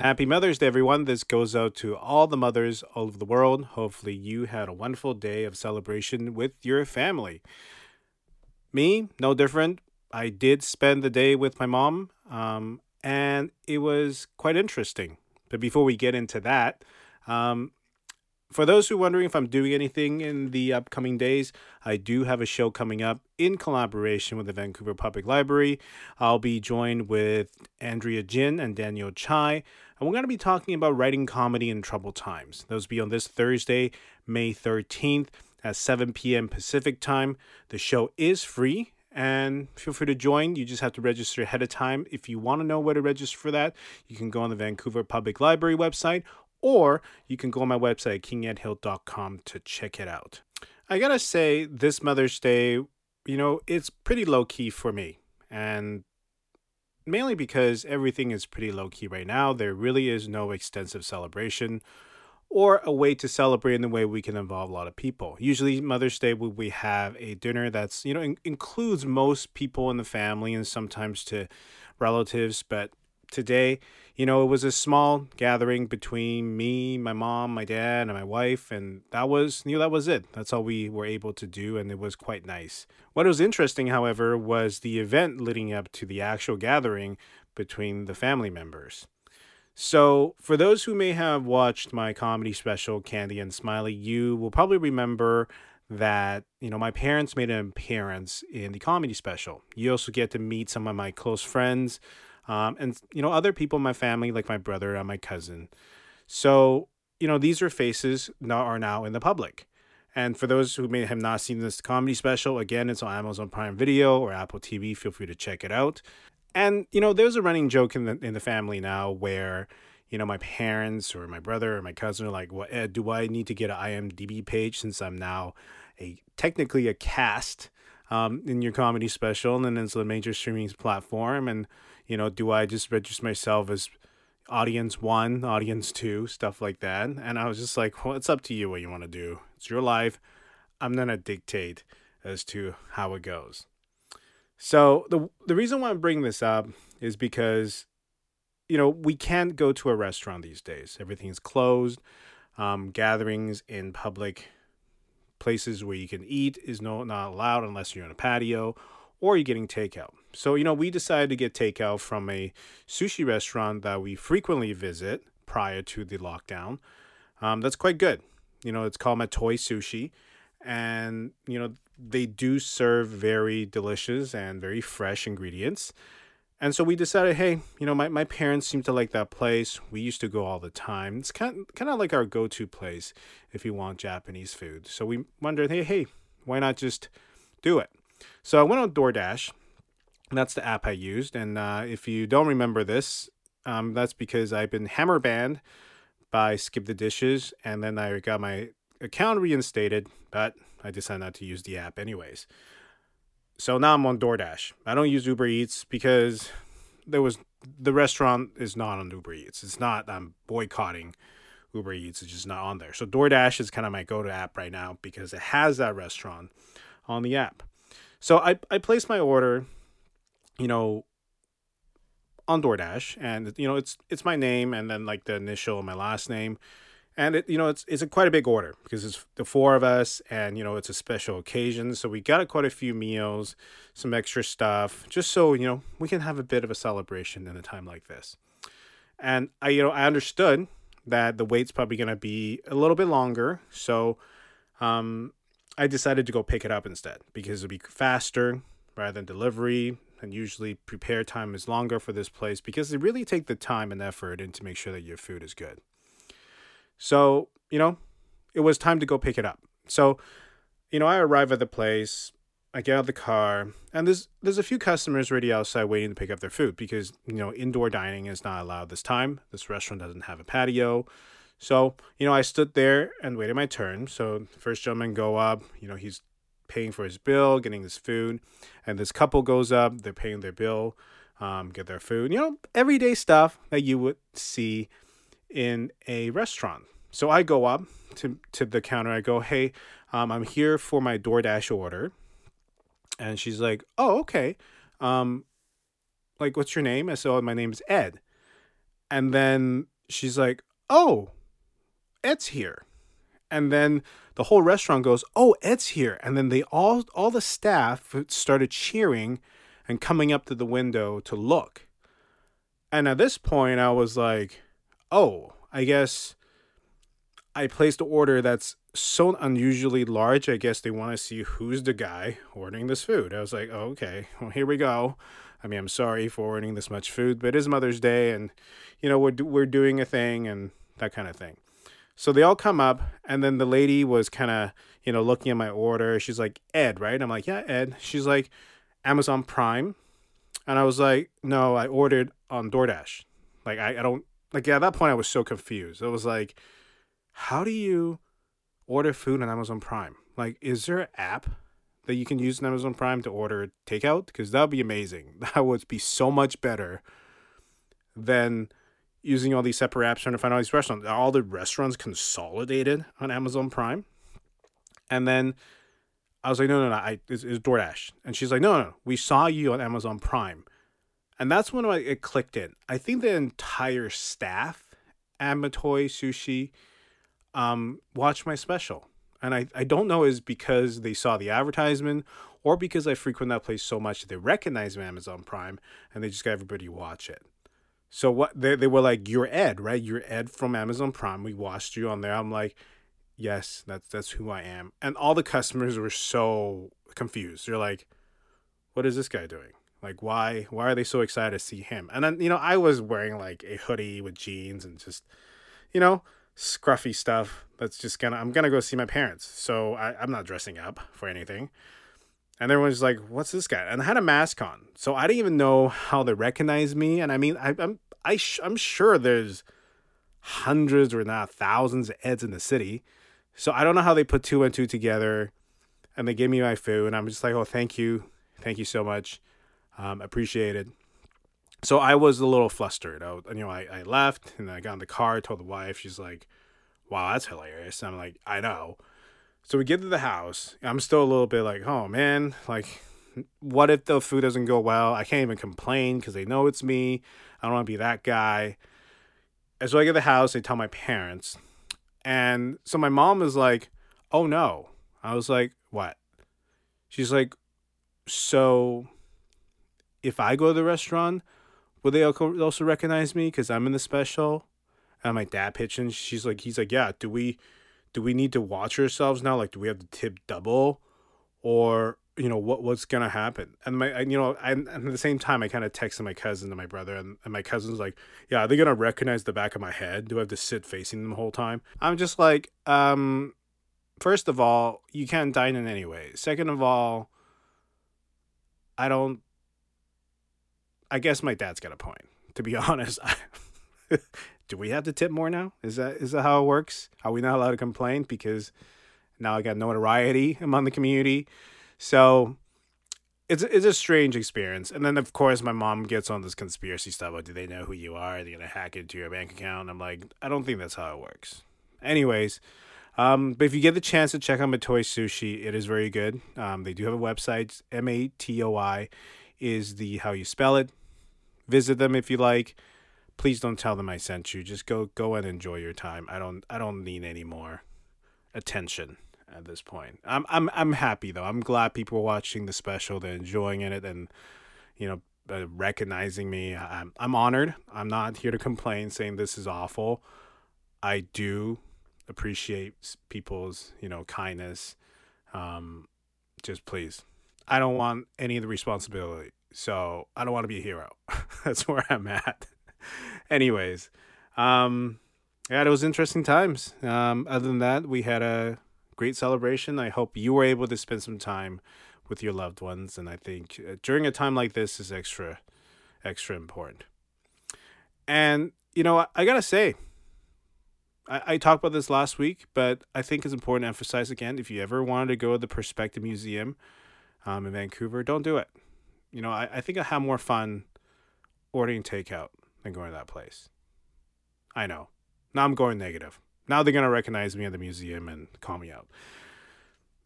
Happy Mother's Day, everyone. This goes out to all the mothers all over the world. Hopefully, you had a wonderful day of celebration with your family. Me, no different. I did spend the day with my mom, um, and it was quite interesting. But before we get into that, um, for those who are wondering if I'm doing anything in the upcoming days, I do have a show coming up in collaboration with the Vancouver Public Library. I'll be joined with Andrea Jin and Daniel Chai, and we're going to be talking about writing comedy in troubled times. Those will be on this Thursday, May 13th at 7 p.m. Pacific time. The show is free and feel free to join. You just have to register ahead of time. If you want to know where to register for that, you can go on the Vancouver Public Library website or you can go on my website, kingedhill.com, to check it out. I gotta say, this Mother's Day, you know, it's pretty low key for me. And mainly because everything is pretty low key right now. There really is no extensive celebration or a way to celebrate in the way we can involve a lot of people. Usually, Mother's Day, we have a dinner that's, you know, in- includes most people in the family and sometimes to relatives, but today, you know, it was a small gathering between me, my mom, my dad, and my wife, and that was, you know, that was it. That's all we were able to do, and it was quite nice. What was interesting, however, was the event leading up to the actual gathering between the family members. So, for those who may have watched my comedy special, Candy and Smiley, you will probably remember that, you know, my parents made an appearance in the comedy special. You also get to meet some of my close friends um, and you know other people in my family like my brother and my cousin. So you know these are faces now are now in the public. And for those who may have not seen this comedy special, again, it's on Amazon Prime Video or Apple TV. Feel free to check it out. And you know, there's a running joke in the in the family now where you know my parents or my brother or my cousin are like, "What well, do I need to get an IMDb page since I'm now a technically a cast um, in your comedy special and then it's a major streaming platform and you know, do I just register myself as audience one, audience two, stuff like that? And I was just like, well, it's up to you what you want to do. It's your life. I'm to dictate as to how it goes. So the the reason why I'm bringing this up is because you know we can't go to a restaurant these days. Everything's closed. Um, gatherings in public places where you can eat is no not allowed unless you're in a patio or you're getting takeout. So, you know, we decided to get takeout from a sushi restaurant that we frequently visit prior to the lockdown. Um, that's quite good. You know, it's called Matoi Sushi. And, you know, they do serve very delicious and very fresh ingredients. And so we decided, hey, you know, my, my parents seem to like that place. We used to go all the time. It's kind kind of like our go to place if you want Japanese food. So we wondered, hey, hey, why not just do it? So I went on DoorDash. That's the app I used. And uh, if you don't remember this, um, that's because I've been hammer banned by Skip the Dishes. And then I got my account reinstated, but I decided not to use the app anyways. So now I'm on DoorDash. I don't use Uber Eats because there was the restaurant is not on Uber Eats. It's not I'm boycotting Uber Eats. It's just not on there. So DoorDash is kind of my go-to app right now because it has that restaurant on the app. So I I placed my order, you know, on DoorDash, and you know it's it's my name and then like the initial of my last name, and it you know it's it's a quite a big order because it's the four of us, and you know it's a special occasion, so we got quite a few meals, some extra stuff, just so you know we can have a bit of a celebration in a time like this, and I you know I understood that the wait's probably gonna be a little bit longer, so um I decided to go pick it up instead because it'd be faster rather than delivery. And usually prepare time is longer for this place because they really take the time and effort in to make sure that your food is good. So, you know, it was time to go pick it up. So, you know, I arrive at the place, I get out of the car, and there's there's a few customers already outside waiting to pick up their food because, you know, indoor dining is not allowed this time. This restaurant doesn't have a patio. So, you know, I stood there and waited my turn. So, first gentleman go up, you know, he's paying for his bill, getting his food, and this couple goes up, they're paying their bill, um, get their food, you know, everyday stuff that you would see in a restaurant. So I go up to, to the counter, I go, hey, um, I'm here for my DoorDash order. And she's like, oh, okay. Um, like, what's your name? I said, oh, my name's Ed. And then she's like, oh, Ed's here. And then the whole restaurant goes, "Oh, Ed's here!" And then they all all the staff started cheering and coming up to the window to look. And at this point, I was like, "Oh, I guess I placed an order that's so unusually large. I guess they want to see who's the guy ordering this food." I was like, oh, "Okay, well, here we go." I mean, I'm sorry for ordering this much food, but it is Mother's Day, and you know we're we're doing a thing and that kind of thing. So they all come up, and then the lady was kind of, you know, looking at my order. She's like, Ed, right? I'm like, yeah, Ed. She's like, Amazon Prime. And I was like, no, I ordered on DoorDash. Like, I, I don't, like, at that point, I was so confused. It was like, how do you order food on Amazon Prime? Like, is there an app that you can use on Amazon Prime to order takeout? Because that would be amazing. That would be so much better than using all these separate apps trying to find all these restaurants. All the restaurants consolidated on Amazon Prime. And then I was like, no, no, no, I, it's, it's DoorDash. And she's like, no, no, no, we saw you on Amazon Prime. And that's when I, it clicked in. I think the entire staff at Matoi Sushi um, watched my special. And I, I don't know is because they saw the advertisement or because I frequent that place so much they recognize Amazon Prime and they just got everybody watch it. So what they they were like, "You're Ed, right? You're Ed from Amazon Prime. We watched you on there." I'm like, "Yes, that's that's who I am." And all the customers were so confused. They're like, "What is this guy doing? Like, why why are they so excited to see him?" And then you know, I was wearing like a hoodie with jeans and just, you know, scruffy stuff. That's just gonna I'm gonna go see my parents, so I, I'm not dressing up for anything. And everyone's like, "What's this guy?" And I had a mask on, so I didn't even know how they recognized me. And I mean, I, I'm I sh- I'm sure there's hundreds or not thousands of Eds in the city, so I don't know how they put two and two together. And they gave me my food, and I'm just like, "Oh, thank you, thank you so much, um, appreciated." So I was a little flustered. I, you know, I, I left and I got in the car. Told the wife, she's like, "Wow, that's hilarious." I'm like, "I know." So we get to the house. I'm still a little bit like, oh man, like, what if the food doesn't go well? I can't even complain because they know it's me. I don't want to be that guy. And so I get to the house. I tell my parents, and so my mom is like, oh no. I was like, what? She's like, so if I go to the restaurant, will they also recognize me because I'm in the special? And my dad pitched in. She's like, he's like, yeah. Do we? Do we need to watch ourselves now? Like, do we have to tip double, or you know what what's gonna happen? And my, you know, and, and at the same time, I kind of texted my cousin and my brother, and, and my cousin's like, yeah, are they gonna recognize the back of my head? Do I have to sit facing them the whole time? I'm just like, um, first of all, you can't dine in anyway. Second of all, I don't. I guess my dad's got a point. To be honest, do we have to tip more now? Is that is that how it works? Are we not allowed to complain because now I got notoriety among the community? So it's it's a strange experience. And then of course my mom gets on this conspiracy stuff. Like, do they know who you are? Are they gonna hack into your bank account? I'm like, I don't think that's how it works. Anyways, um, but if you get the chance to check out Matoi Sushi, it is very good. Um, they do have a website. M A T O I is the how you spell it. Visit them if you like please don't tell them I sent you. Just go go and enjoy your time. I don't I don't need any more attention at this point. I'm I'm I'm happy though. I'm glad people are watching the special. They're enjoying it and you know uh, recognizing me. I'm I'm honored. I'm not here to complain saying this is awful. I do appreciate people's, you know, kindness. Um just please. I don't want any of the responsibility. So, I don't want to be a hero. That's where I'm at. Anyways, um, yeah, it was interesting times. Um, other than that, we had a great celebration. I hope you were able to spend some time with your loved ones, and I think uh, during a time like this is extra, extra important. And you know, I, I gotta say, I, I talked about this last week, but I think it's important to emphasize again if you ever wanted to go to the Perspective Museum um, in Vancouver, don't do it. You know, I, I think I have more fun ordering takeout than going to that place. I know. Now I'm going negative. Now they're going to recognize me at the museum and call me out.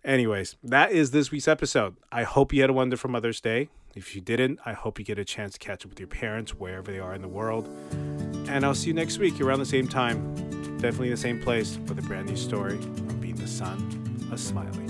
Anyways, that is this week's episode. I hope you had a wonderful Mother's Day. If you didn't, I hope you get a chance to catch up with your parents wherever they are in the world. And I'll see you next week around the same time. Definitely the same place with a brand new story of being the son of Smiley.